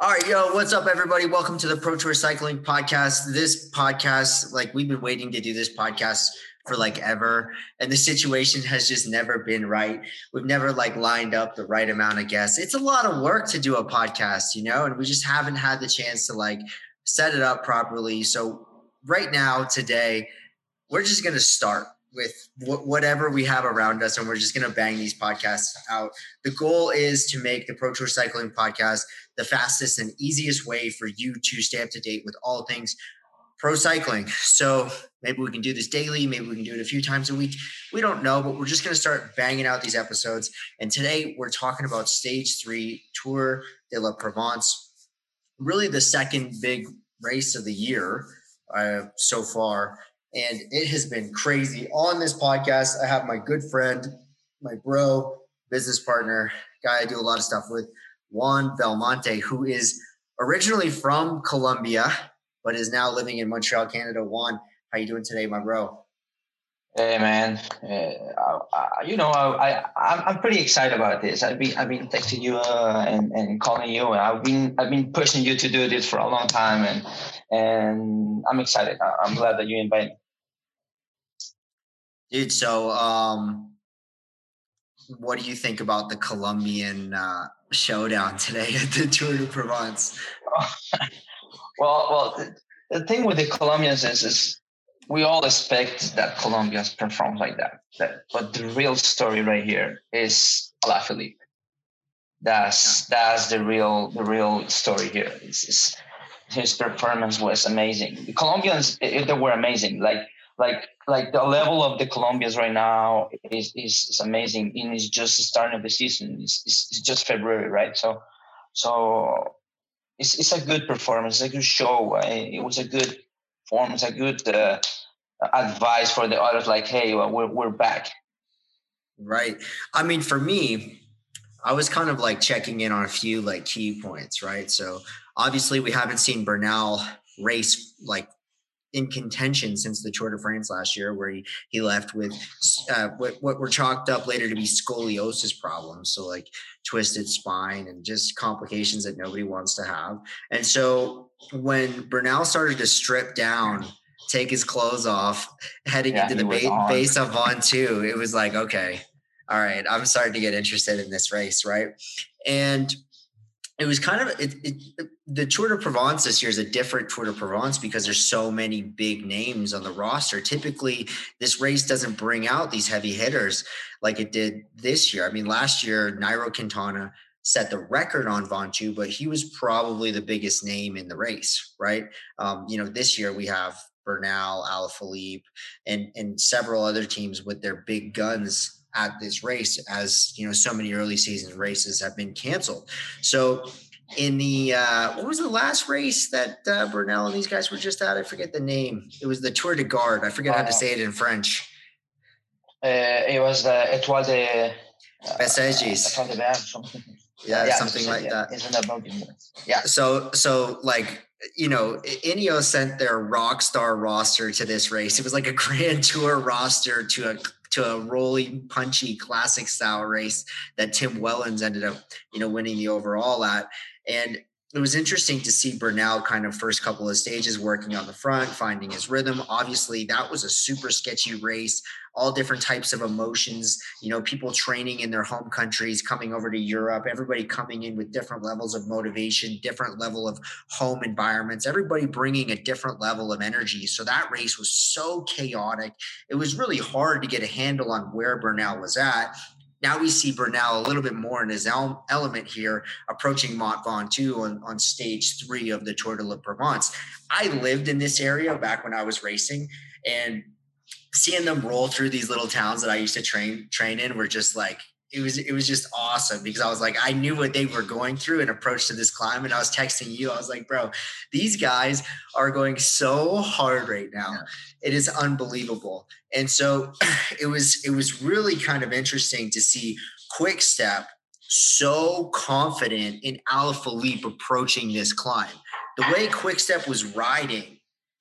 All right, yo, what's up, everybody? Welcome to the Pro Tour Cycling Podcast. This podcast, like, we've been waiting to do this podcast for like ever, and the situation has just never been right. We've never like lined up the right amount of guests. It's a lot of work to do a podcast, you know, and we just haven't had the chance to like set it up properly. So, right now, today, we're just going to start with whatever we have around us and we're just going to bang these podcasts out. The goal is to make the Pro Tour Cycling podcast the fastest and easiest way for you to stay up to date with all things pro cycling. So maybe we can do this daily, maybe we can do it a few times a week. We don't know, but we're just going to start banging out these episodes. And today we're talking about stage three Tour de la Provence, really the second big race of the year uh, so far. And it has been crazy. On this podcast, I have my good friend, my bro, business partner, guy I do a lot of stuff with, Juan Belmonte, who is originally from Colombia, but is now living in Montreal, Canada. Juan, how you doing today, my bro? Hey man, uh, you know I, I am pretty excited about this. I've been I've been texting you uh, and and calling you, and I've been I've been pushing you to do this for a long time, and and I'm excited. I'm glad that you invited me. Dude, so um, what do you think about the Colombian uh, showdown today at the Tour de Provence? well, well, the, the, thing with the Colombians is, is we all expect that Colombians perform like that. that. But the real story right here is Alaphilippe. That's that's the real the real story here. It's, it's, his performance was amazing. The Colombians, it, they were amazing. Like like like the level of the Colombians right now is is, is amazing. And it's just the start of the season. It's, it's, it's, just February, right? So so it's it's a good performance, a good show. Eh, it was a good form. It's a good uh, advice for the others. Like, hey, well, we're we're back. Right. I mean, for me, I was kind of like checking in on a few like key points, right? So obviously, we haven't seen Bernal race like in contention since the Tour de France last year, where he, he left with uh, what, what were chalked up later to be scoliosis problems. So, like twisted spine and just complications that nobody wants to have. And so, when Bernal started to strip down, take his clothes off, heading yeah, into the ba- base of Ventoux, it was like, okay, all right, I'm starting to get interested in this race, right? And it was kind of it, it, the Tour de Provence this year is a different Tour de Provence because there's so many big names on the roster. Typically, this race doesn't bring out these heavy hitters like it did this year. I mean, last year Nairo Quintana set the record on Ventoux, but he was probably the biggest name in the race, right? Um, you know, this year we have Bernal, Alaphilippe, and and several other teams with their big guns at this race as you know so many early season races have been canceled. So in the uh what was the last race that uh Bernal and these guys were just at? I forget the name. It was the Tour du Gard. I forget uh, how to say it in french. uh, it was the étoile de uh, yeah, yeah something like yeah. that. yeah. So so like you know, Ineos sent their rock star roster to this race. It was like a grand tour roster to a to a rolling, punchy, classic style race that Tim Wellens ended up, you know, winning the overall at. And it was interesting to see Bernal kind of first couple of stages working on the front, finding his rhythm. Obviously, that was a super sketchy race, all different types of emotions, you know, people training in their home countries, coming over to Europe, everybody coming in with different levels of motivation, different level of home environments, everybody bringing a different level of energy. So that race was so chaotic. It was really hard to get a handle on where Bernal was at. Now we see Bernal a little bit more in his element here, approaching Mont Ventoux on, on stage three of the Tour de la Provence. I lived in this area back when I was racing, and seeing them roll through these little towns that I used to train train in were just like it was it was just awesome because I was like I knew what they were going through and approach to this climb. And I was texting you I was like bro these guys are going so hard right now. It is unbelievable. And so it was it was really kind of interesting to see quick step so confident in Alaphilippe approaching this climb. The way quick step was riding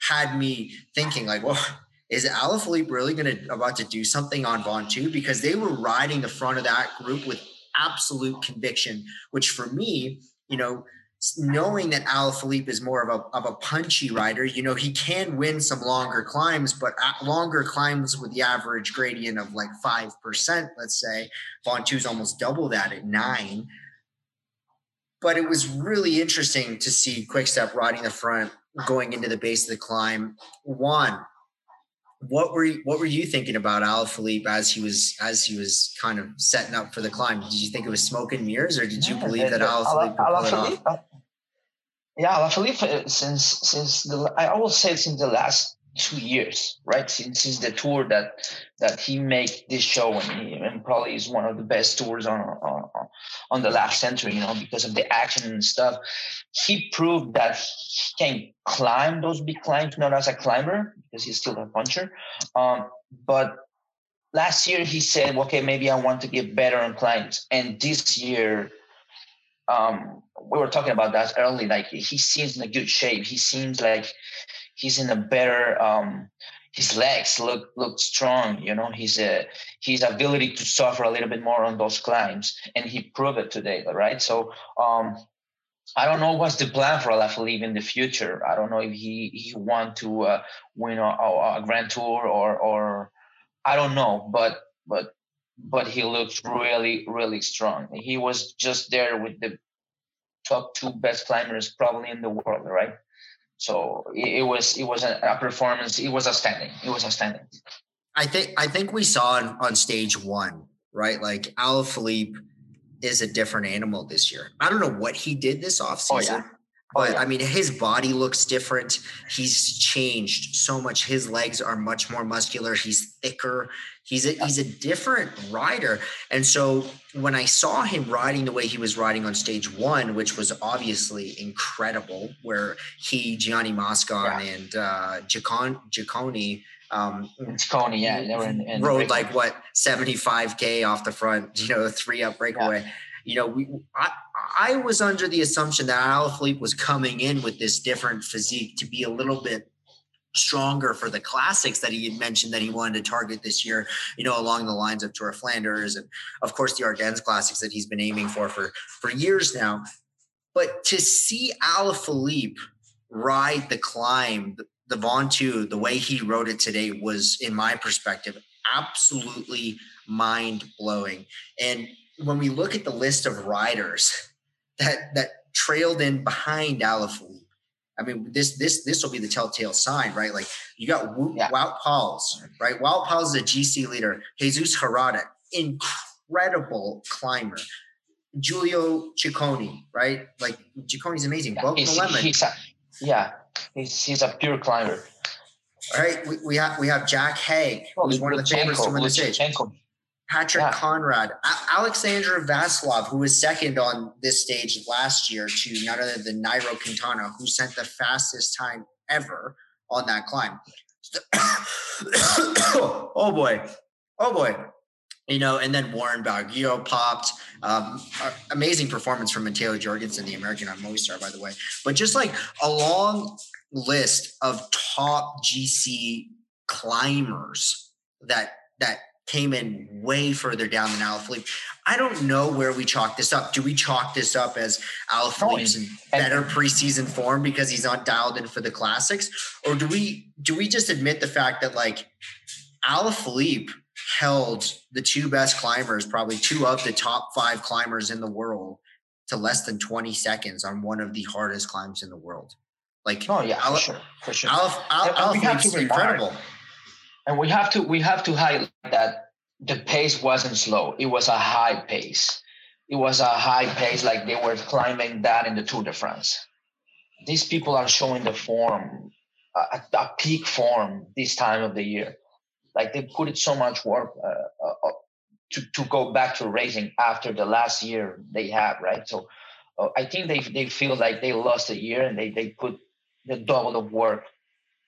had me thinking like well is Alaphilippe really going to about to do something on Ventoux? Because they were riding the front of that group with absolute conviction, which for me, you know, knowing that Alaphilippe is more of a, of a punchy rider, you know, he can win some longer climbs, but longer climbs with the average gradient of like 5%, let's say, Ventoux almost double that at nine. But it was really interesting to see Quickstep riding the front, going into the base of the climb. Juan, what were you, what were you thinking about Al Alaphilippe as he was as he was kind of setting up for the climb? Did you think it was smoke and mirrors, or did you believe that Alaphilippe? Alaphilippe yeah, Alaphilippe uh, since since the I always say since the last two years, right? Since since the tour that that he made this show and, he, and probably is one of the best tours on, on on the last century, you know, because of the action and stuff. He proved that he can climb those big climbs, not as a climber because he's still a puncher, um, but last year he said, okay, maybe I want to get better on climbs, and this year um, we were talking about that early. Like he seems in a good shape. He seems like he's in a better. Um, his legs look look strong. You know, his his ability to suffer a little bit more on those climbs, and he proved it today. Right. So um, I don't know what's the plan for Alaphilippe in the future. I don't know if he he want to uh, win a, a, a Grand Tour or or I don't know, but but but he looked really, really strong. He was just there with the top two best climbers probably in the world, right? So it, it was it was a, a, performance. It was outstanding. It was outstanding. I think I think we saw on, on stage one, right? Like Al Philippe is a different animal this year. I don't know what he did this offseason. Oh, yeah. But. I mean, his body looks different. He's changed so much. His legs are much more muscular. He's thicker. He's a he's a different rider. And so when I saw him riding the way he was riding on stage one, which was obviously incredible, where he, Gianni Moscon, yeah. and uh Ciccone um Ciccone, yeah, they were in, in rode like what 75k off the front, you know, three up breakaway. Yeah. You know, we I, I was under the assumption that Alaphilippe was coming in with this different physique to be a little bit stronger for the classics that he had mentioned that he wanted to target this year, you know, along the lines of Tour of Flanders and of course the Ardennes classics that he's been aiming for for for years now. But to see Alaphilippe ride the climb, the, the Ventoux, the way he rode it today was, in my perspective, absolutely mind blowing. And when we look at the list of riders that that trailed in behind Alaphilippe, I mean, this this this will be the telltale sign, right? Like you got Wout, yeah. Wout Poels, right? Wout Poels is a GC leader. Jesus Herrada, incredible climber. Giulio Ciccone, right? Like Ciccone's amazing. Yeah, he's, he's a, yeah, he's he's a pure climber. All right, we, we have we have Jack Haig, who's one of the favorites to win the stage. Patrick yeah. Konrad, a- Alexander Vlasov, who was second on this stage last year to none other than Nairo Quintana, who sent the fastest time ever on that climb. oh boy, oh boy, you know, and then Warren Barguil popped. Um, amazing performance from Matteo Jorgenson, the American on Movistar, by the way. But just like a long list of top GC climbers that that came in way further down than Alaphilippe. I don't know where we chalk this up. Do we chalk this up as Alaphilippe's in better preseason form because he's not dialed in for the classics, or do we do we just admit the fact that like Alaphilippe held the two best climbers, probably two of the top five climbers in the world, to less than twenty seconds on one of the hardest climbs in the world? Like, oh yeah, for sure, for sure. Al, incredible and we have to we have to highlight that the pace wasn't slow. It was a high pace. It was a high pace like they were climbing that in the tour de france. These people are showing the form a, a peak form this time of the year. Like they put it so much work uh, uh, to, to go back to racing after the last year they had right? So uh, i think they, they feel like they lost a year and they, they put the double of work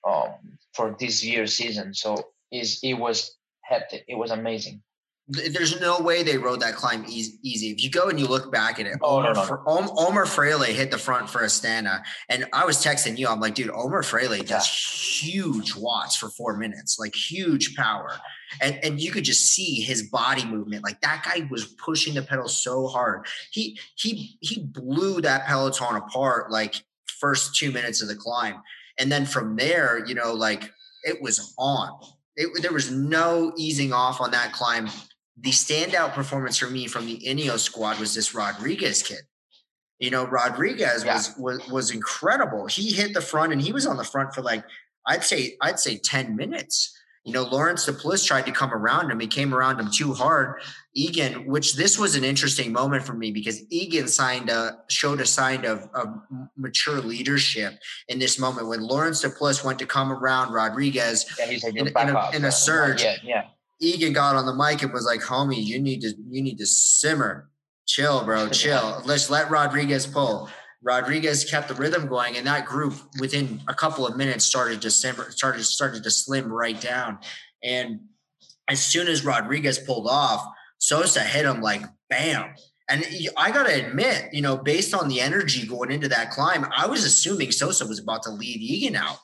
um, for this year season. So is it was hectic. It was amazing. there's no way they rode that climb easy. easy. If you go and you look back at it, oh, Omar, no, no. Omar Fraile hit the front for Astana. And I was texting you, I'm like, dude, Omar Fraile does yeah. huge watts for four minutes, like huge power. And, and you could just see his body movement. Like that guy was pushing the pedal so hard. He he he blew that peloton apart like first two minutes of the climb. And then from there, you know, like it was on. It, there was no easing off on that climb the standout performance for me from the Ineos squad was this Rodriguez kid. You know, Rodriguez yeah. was, was was incredible. He hit the front and he was on the front for like I'd say I'd say 10 minutes. You know, Laurens De Plus tried to come around him. He came around him too hard. Egan, which this was an interesting moment for me because Egan signed a showed a sign of, of mature leadership in this moment when Laurens De Plus went to come around Rodriguez yeah, in, in, a, in, a, surge. Yeah. Egan got on the mic and was like, "Homie, you need to you need to simmer, chill, bro, chill. Let's let Rodriguez pull." Rodriguez kept the rhythm going, and that group within a couple of minutes started to simmer, started started to slim right down. And as soon as Rodriguez pulled off, Sosa hit him like bam. And I got to admit, you know, based on the energy going into that climb, I was assuming Sosa was about to lead Egan out.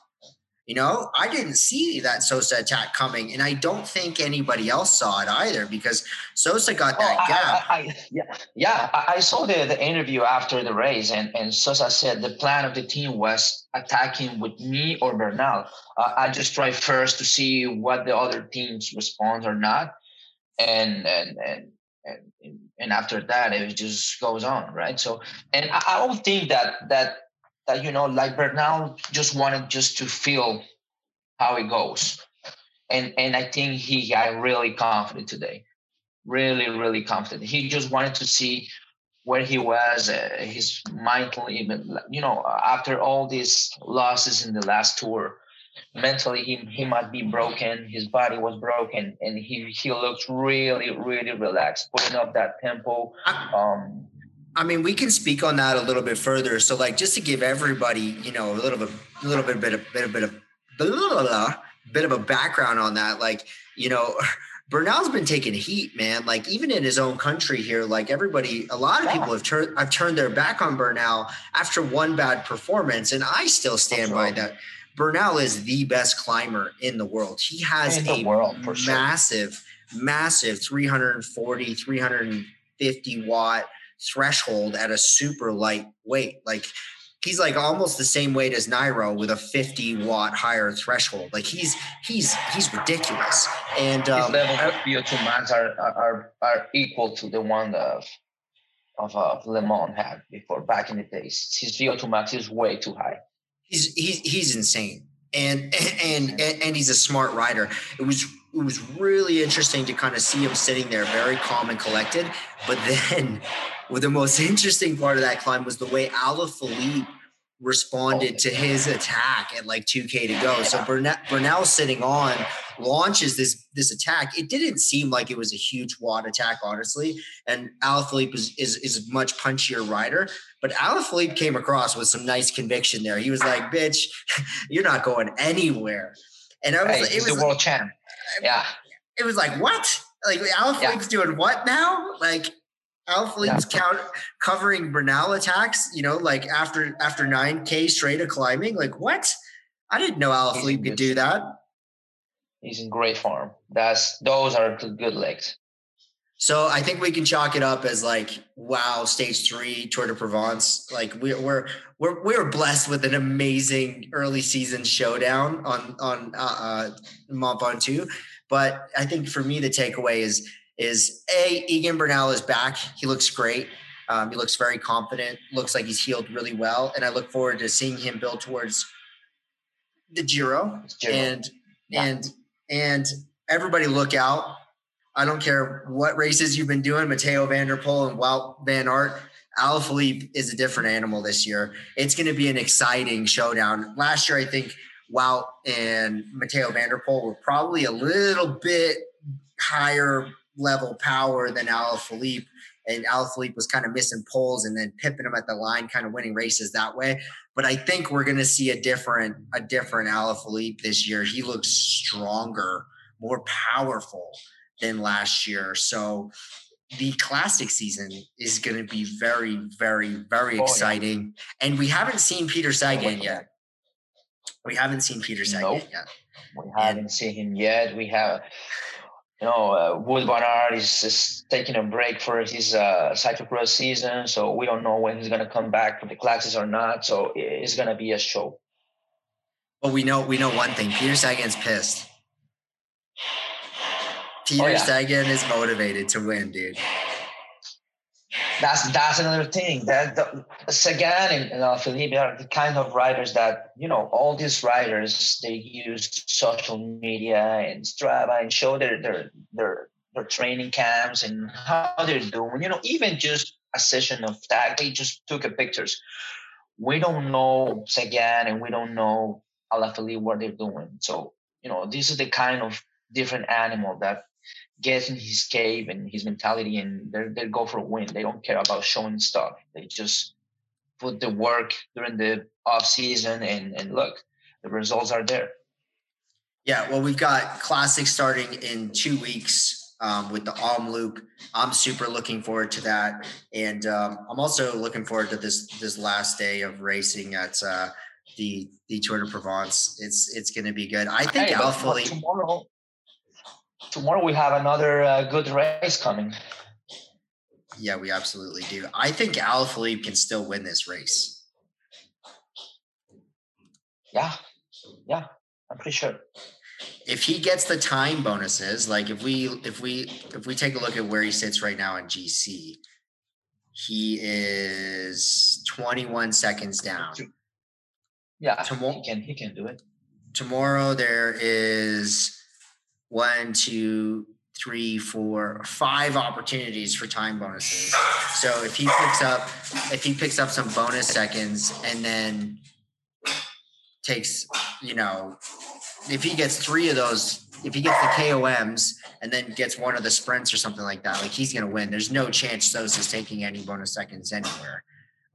You know, I didn't see that Sosa attack coming, and I don't think anybody else saw it either because Sosa got that oh, gap. I, I, yeah, yeah. I saw the, the interview after the race, and, and Sosa said the plan of the team was attacking with me or Bernal. Uh, I just try first to see what the other teams respond or not, and and and. And, and after that, it just goes on, right? So, and I, I don't think that that that you know like Bernal just wanted just to feel how it goes. And and I think he got really confident today. Really really confident. He just wanted to see where he was uh, his mentally even you know after all these losses in the last tour mentally he, he might be broken his body was broken and he he looks really really relaxed putting up that tempo um I mean, we can speak on that a little bit further. So, like, just to give everybody, you know, a little bit, a little bit, bit of, bit of, bit of, blah, blah, blah, bit of a background on that. Like, you know, Bernal's been taking heat, man. Like, even in his own country here, like everybody, a lot of people have turned, I've turned their back on Bernal after one bad performance, and I still stand by that. Bernal is the best climber in the world. He has a world, massive, sure. massive 340, 350 watt threshold at a super light weight. Like he's like almost the same weight as Nairo with a 50 watt higher threshold. Like he's he's he's ridiculous. And um, his levels of VO2 max are, are are equal to the one of of uh, LeMond had before back in the days. His VO2 max is way too high. He's he's he's insane. And and and, and he's a smart rider. It was it was really interesting to kind of see him sitting there very calm and collected. But then well, the most interesting part of that climb was the way Alaphilippe responded to his attack at like 2k to go. So Bernal sitting on launches this this attack. It didn't seem like it was a huge watt attack, honestly. And Alaphilippe is, is is a much punchier rider, but Alaphilippe came across with some nice conviction there. He was like, "Bitch, you're not going anywhere." And I was, hey, it was the like, world champ. Yeah, it was like what? Like Alaphilippe's yeah. doing what now? Like Alaphilippe's yeah. count covering Bernal attacks, you know, like after after 9K straight of climbing. Like what? I didn't know Alaphilippe could do that. He's in great form. That's those are good legs. So I think we can chalk it up as like, wow, stage three Tour de Provence. Like we, we're we're we're blessed with an amazing early season showdown on on uh, uh, Mont Ventoux. But I think for me the takeaway is is a Egan Bernal is back. He looks great. Um, he looks very confident. Looks like he's healed really well, and I look forward to seeing him build towards the Giro. Giro. And yeah. and and everybody look out. I don't care what races you've been doing, Mathieu van der Poel and Wout van Aert. Alaphilippe is a different animal this year. It's going to be an exciting showdown. Last year, I think Wout and Mathieu van der Poel were probably a little bit higher level power than Alaphilippe. And Alaphilippe was kind of missing poles and then pipping him at the line, kind of winning races that way. But I think we're going to see a different, a different Alaphilippe this year. He looks stronger, more powerful. than last year. So the classic season is going to be very, very, very oh, exciting. Yeah. And we haven't seen Peter Sagan yet. We haven't seen Peter Sagan nope. yet. We haven't and, seen him yet. We have, you know, uh, Wout van Aert is, is taking a break for his uh, cyclocross season, so we don't know when he's going to come back for the classes or not. So it's going to be a show. Well, we know we know one thing. Peter Sagan's pissed. Peter oh, yeah. Sagan is motivated to win, dude. That's that's another thing. That the, Sagan and, and are the kind of writers that you know. All these writers they use social media and Strava and show their their their their training camps and how they're doing. You know, even just a session of tag, they just took a pictures. We don't know Sagan and we don't know Alaphilippe what they're doing. So you know, this is the kind of different animal that gets in his cave and his mentality and they they go for a win. They don't care about showing stuff. They just put the work during the off season and and look, the results are there. Yeah, well, we've got classic starting in two weeks um, with the Om Omloop. I'm super looking forward to that, and um, I'm also looking forward to this this last day of racing at uh, the the Tour de Provence. It's it's going to be good. I think hey, Alaphilippe tomorrow tomorrow we have another uh, good race coming. Yeah, we absolutely do. I think Alaphilippe can still win this race. Yeah, yeah, I'm pretty sure. If he gets the time bonuses, like if we if we if we take a look at where he sits right now in GC, he is 21 seconds down. Yeah, tomorrow he can he can do it. Tomorrow there is one, two, three, four, five opportunities for time bonuses. So if he picks up if he picks up some bonus seconds and then takes, you know, if he gets three of those, if he gets the KOMs and then gets one of the sprints or something like that, like he's gonna win. There's no chance Sos is taking any bonus seconds anywhere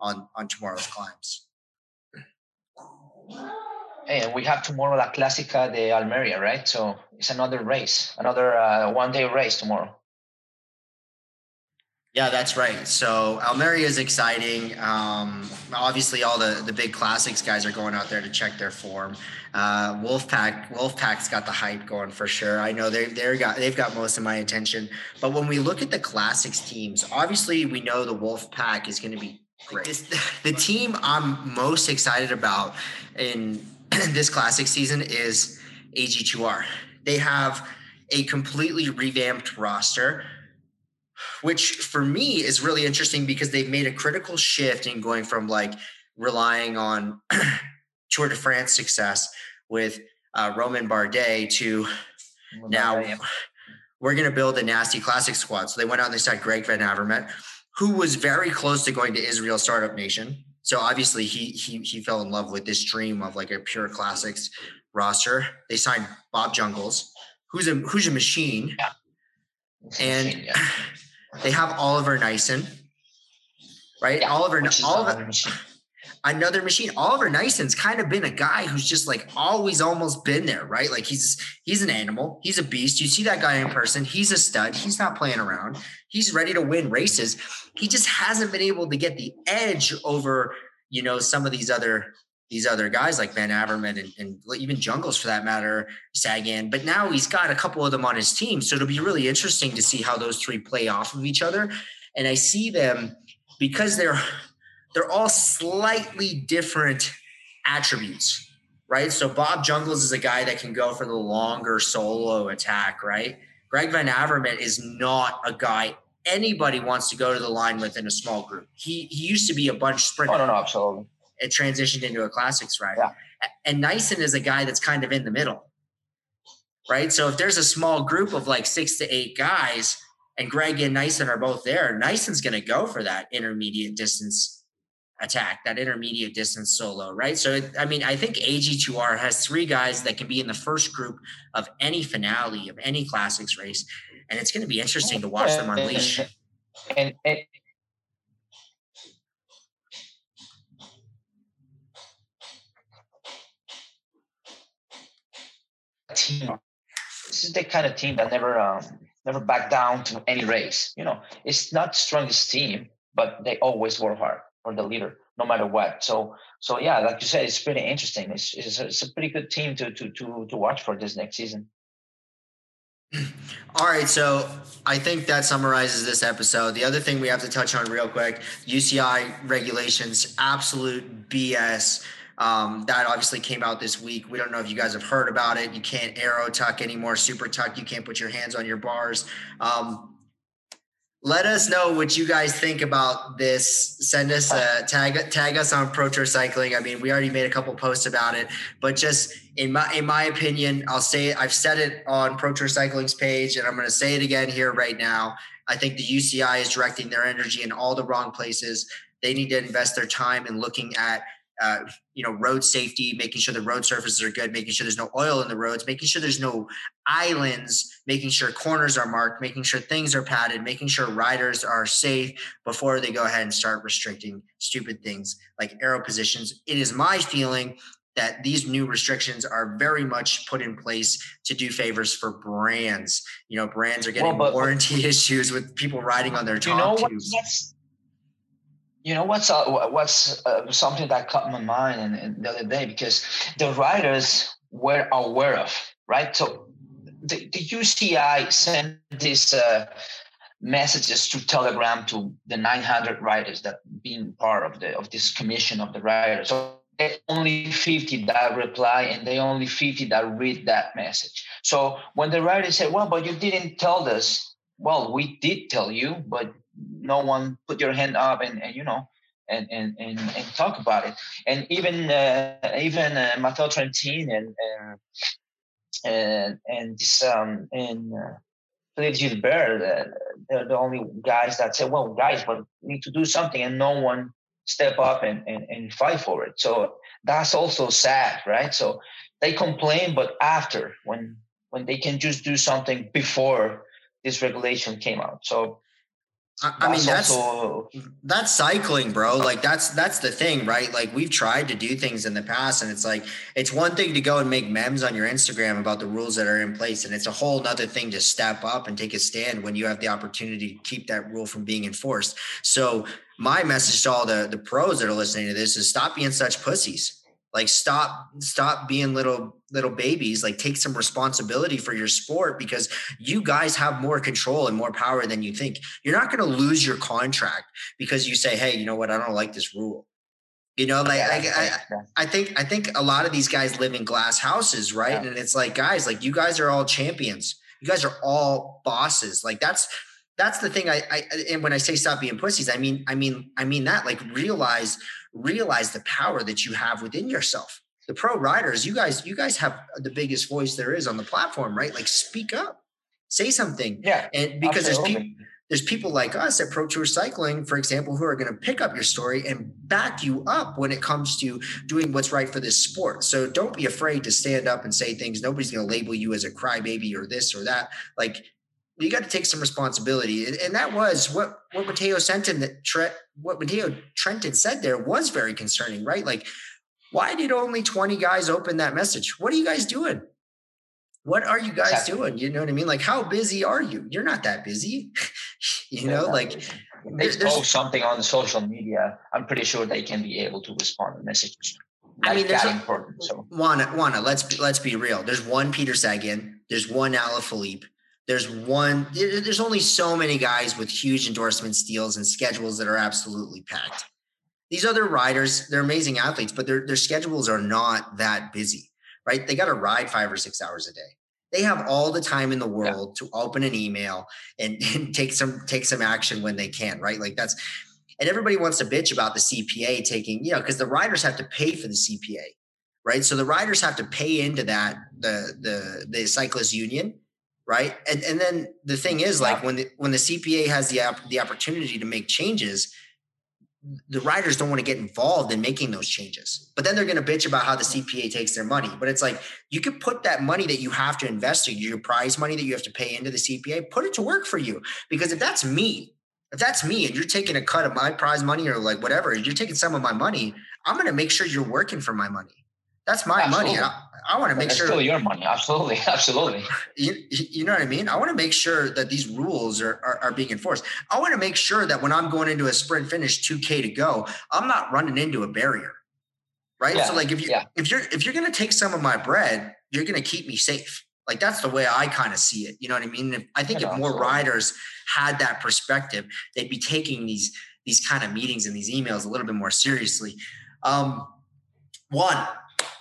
on on tomorrow's climbs. And we have tomorrow La Clásica de Almeria, right? So it's another race, another uh, one day race tomorrow. Yeah, that's right. So Almeria is exciting. Um, obviously, all the, the big classics guys are going out there to check their form. Uh, Wolfpack Wolfpack's got the hype going for sure. I know they they got they've got most of my attention. But when we look at the classics teams, obviously we know the Wolfpack is going to be great. the team I'm most excited about in this classic season is AG2R. They have a completely revamped roster, which for me is really interesting because they've made a critical shift in going from like relying on Tour de France success with uh, Romain Bardet to now we're going to build a nasty classic squad. So they went out and they started Greg Van Avermaet, who was very close to going to Israel Startup Nation so obviously he he he fell in love with this dream of like a pure classics roster. They signed Bob Jungels, who's a who's a machine, yeah. and machine, yeah. they have Oliver Naesen, right? Yeah, Oliver Oliver another machine. Oliver Naesen's kind of been a guy who's just like always almost been there, right? Like he's he's an animal, he's a beast. You see that guy in person, he's a stud. He's not playing around. He's ready to win races. He just hasn't been able to get the edge over, you know, some of these other these other guys like Van Avermaet and, and even Jungels for that matter, Sagan. But now he's got a couple of them on his team. So it'll be really interesting to see how those three play off of each other. And I see them because they're they're all slightly different attributes, right? So Bob Jungels is a guy that can go for the longer solo attack, right? Greg Van Avermaet is not a guy anybody wants to go to the line with in a small group. He he used to be a bunch sprinter. Oh, no, no, absolutely. It transitioned into a classics rider. Yeah. And Naesen is a guy that's kind of in the middle, right? So if there's a small group of like six to eight guys, and Greg and Naesen are both there, Naesen's going to go for that intermediate distance attack, that intermediate distance solo, right? So, I mean, I think AG2R has three guys that can be in the first group of any finale of any classics race. And it's going to be interesting to watch them unleash. And, and, team. This is the kind of team that never um, never back down to any race. You know, it's not strongest team, but they always work hard for the leader, no matter what. So, so yeah, like you said, it's pretty interesting. It's it's a, it's a pretty good team to to to to watch for this next season. All right, so I think that summarizes this episode. The other thing we have to touch on real quick: UCI regulations, absolute BS. Um, that obviously came out this week. We don't know if you guys have heard about it. You can't aero tuck anymore, super tuck. You can't put your hands on your bars. Um, let us know what you guys think about this. Send us a tag tag us on Pro Tour Cycling. I mean, we already made a couple posts about it, but just in my in my opinion, I'll say it, I've said it on Pro Tour Cycling's page, and I'm going to say it again here right now. I think the UCI is directing their energy in all the wrong places. They need to invest their time in looking at uh, you know, road safety, making sure the road surfaces are good, making sure there's no oil in the roads, making sure there's no islands, making sure corners are marked, making sure things are padded, making sure riders are safe before they go ahead and start restricting stupid things like aero positions. It is my feeling that these new restrictions are very much put in place to do favors for brands. You know, brands are getting well, but, warranty issues with people riding on their top you know. You know what's uh, what's uh, something that caught my mind in, in the other day because the writers were aware of right. So the, the UCI sent these uh, messages to Telegram to the 900 writers that being part of the of this commission of the writers So only 50 that reply and they only 50 that read that message. So when the writers said, "Well, but you didn't tell us," well, we did tell you, but no one put your hand up and, and you know and, and and and talk about it. And even uh, even uh, Matteo Trentin and and and, this um and uh, Philippe Gilbert uh, they're the only guys that say well guys but we need to do something and no one step up and, and, and fight for it. So that's also sad right? So they complain but after when when they can just do something before this regulation came out. So I, I mean that's also, that's cycling, bro. Like that's that's the thing, right? Like we've tried to do things in the past, and it's like it's one thing to go and make memes on your Instagram about the rules that are in place, and it's a whole nother thing to step up and take a stand when you have the opportunity to keep that rule from being enforced. So my message to all the the pros that are listening to this is stop being such pussies like stop stop being little little babies like take some responsibility for your sport because you guys have more control and more power than you think. You're not going to lose your contract because you say hey you know what? I don't like this rule. You know like I, I, I, think i think a lot of these guys live in glass houses right? Yeah. and it's like guys like you guys are all champions. You guys are all bosses. Like that's that's the thing I, I and when i say stop being pussies i mean i mean i mean that like realize realize the power that you have within yourself. The pro riders you guys you guys have the biggest voice there is on the platform right? Like speak up. Say something. Yeah and because absolutely. there's people there's people like us at pro tour cycling for example who are going to pick up your story and back you up when it comes to doing what's right for this sport. So don't be afraid to stand up and say things. Nobody's going to label you as a crybaby or this or that. Like you got to take some responsibility. And, that was what what Matteo Trentin that Tre- what Matteo Trentin said there was very concerning, right? Like, why did only 20 guys open that message? What are you guys doing? What are you guys doing? You know what I mean? Like, how busy are you? You're not that busy. you know, like they post something on social media. I'm pretty sure they can be able to respond to messages. Like I mean, there's that a, important. So Juana, Juana, let's be, let's be real. There's one Peter Sagan. There's one Alaphilippe. There's one, there's only so many guys with huge endorsement deals and schedules that are absolutely packed. These other riders, they're amazing athletes, but their, their schedules are not that busy, right? They got to ride five or six hours a day. They have all the time in the world yeah. to open an email and, and take some take some action when they can, right? Like that's and everybody wants to bitch about the CPA taking, you know, because the riders have to pay for the CPA, right? So the riders have to pay into that the the the cyclist union right? And and then the thing is like when the when the cpa has the the opportunity to make changes the riders don't want to get involved in making those changes. But then they're going to bitch about how the cpa takes their money. But it's like you could put that money that you have to invest in your prize money that you have to pay into the cpa put it to work for you. Because if that's me if that's me and you're taking a cut of my prize money or like whatever you're taking some of my money i'm going to make sure you're working for my money. That's my Absolutely. money. I want to make sure still your money. Absolutely, absolutely. You, you know what I mean? I want to make sure that these rules are, are, are being enforced. I want to make sure that when I'm going into a sprint finish, 2K to go, I'm not running into a barrier. Right. Yeah, so like if you yeah. if you're if you're gonna take some of my bread, you're gonna keep me safe. Like that's the way I kind of see it. You know what I mean? If, I think if more riders had that perspective, they'd be taking these these kind of meetings and these emails a little bit more seriously. Um, Juan,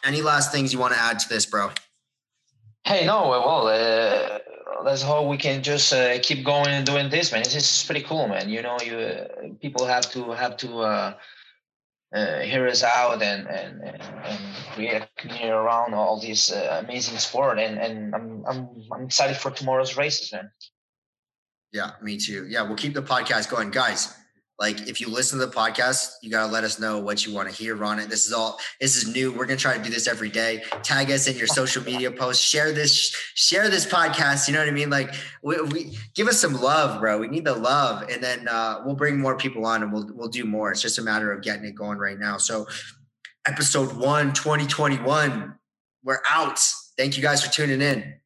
any last things you want to add to this, bro? Hey, no, well, uh, let's hope we can just uh, keep going and doing this, man. This is pretty cool, man. You know, you uh, people have to have to uh, uh, hear us out and and and, create a community around all this uh, amazing sport. And and I'm I'm I'm excited for tomorrow's races, man. Yeah, me too. Yeah, we'll keep the podcast going, guys like if you listen to the podcast you got to let us know what you want to hear on it this is all this is new. We're going to try to do this every day. Tag us in your social media posts. Share this share this podcast you know what i mean? Like we, we give us some love bro. We need the love. And then uh, we'll bring more people on and we'll we'll do more. It's just a matter of getting it going right now. So episode 1 2021 we're out. Thank you guys for tuning in